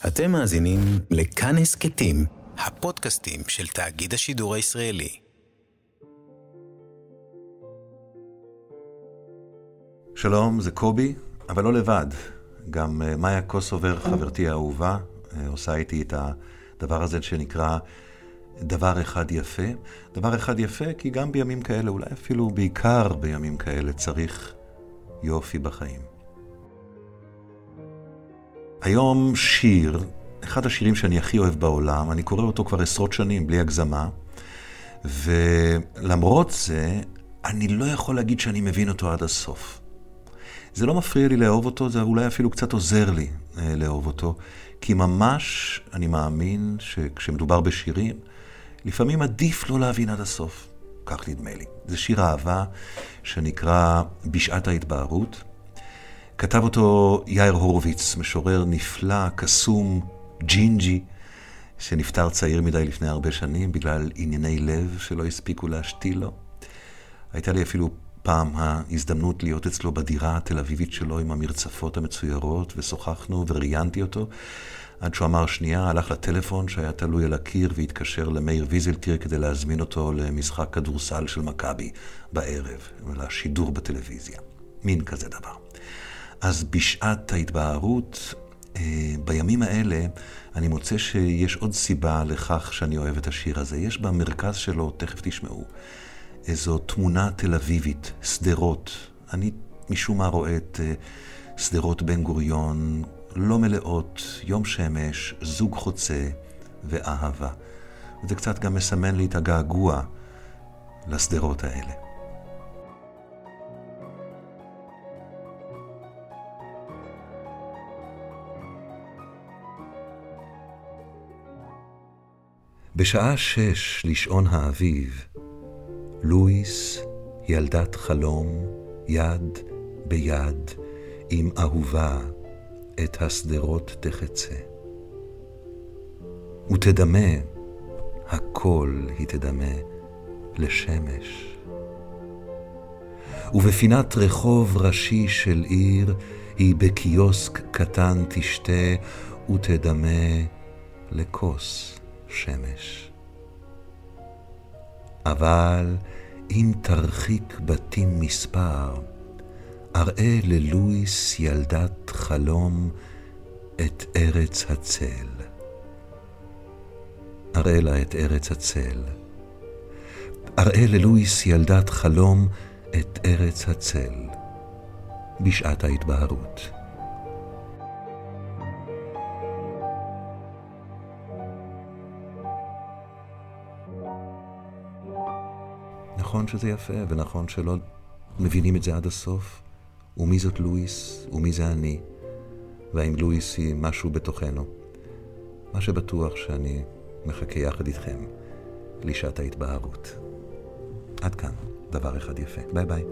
אתם מאזינים לכאן הסכתים, הפודקאסטים של תאגיד השידור הישראלי. שלום, זה קובי, אבל לא לבד. גם אה, מאיה קוסובר, חברתי האהובה, אה, עושה איתי את הדבר הזה שנקרא דבר אחד יפה. דבר אחד יפה, כי גם בימים כאלה, אולי אפילו בעיקר בימים כאלה, צריך יופי בחיים. היום שיר, אחד השירים שאני הכי אוהב בעולם, אני קורא אותו כבר עשרות שנים, בלי הגזמה, ולמרות זה, אני לא יכול להגיד שאני מבין אותו עד הסוף. זה לא מפריע לי לאהוב אותו, זה אולי אפילו קצת עוזר לי אה, לאהוב אותו, כי ממש אני מאמין שכשמדובר בשירים, לפעמים עדיף לא להבין עד הסוף. כך נדמה לי. זה שיר אהבה שנקרא בשעת ההתבהרות. כתב אותו יאיר הורוביץ, משורר נפלא, קסום, ג'ינג'י, שנפטר צעיר מדי לפני הרבה שנים בגלל ענייני לב שלא הספיקו להשתיל לו. הייתה לי אפילו פעם ההזדמנות להיות אצלו בדירה התל אביבית שלו עם המרצפות המצוירות, ושוחחנו וראיינתי אותו, עד שהוא אמר שנייה, הלך לטלפון שהיה תלוי על הקיר והתקשר למאיר ויזלטיר כדי להזמין אותו למשחק כדורסל של מכבי בערב, לשידור בטלוויזיה. מין כזה דבר. אז בשעת ההתבהרות, אה, בימים האלה, אני מוצא שיש עוד סיבה לכך שאני אוהב את השיר הזה. יש במרכז שלו, תכף תשמעו, איזו תמונה תל אביבית, שדרות. אני משום מה רואה את אה, שדרות בן גוריון, לא מלאות, יום שמש, זוג חוצה ואהבה. וזה קצת גם מסמן לי את הגעגוע לשדרות האלה. בשעה שש לשעון האביב, לואיס, ילדת חלום, יד ביד, עם אהובה, את השדרות תחצה. ותדמה, הכל היא תדמה, לשמש. ובפינת רחוב ראשי של עיר, היא בקיוסק קטן תשתה, ותדמה לכוס שמש. אבל אם תרחיק בתים מספר, אראה ללואיס ילדת חלום את ארץ הצל. אראה לה את ארץ הצל. אראה ללואיס ילדת חלום את ארץ הצל, בשעת ההתבהרות. נכון שזה יפה, ונכון שלא מבינים את זה עד הסוף, ומי זאת לואיס, ומי זה אני, והאם לואיס היא משהו בתוכנו. מה שבטוח שאני מחכה יחד איתכם לשעת ההתבהרות. עד כאן, דבר אחד יפה. ביי ביי.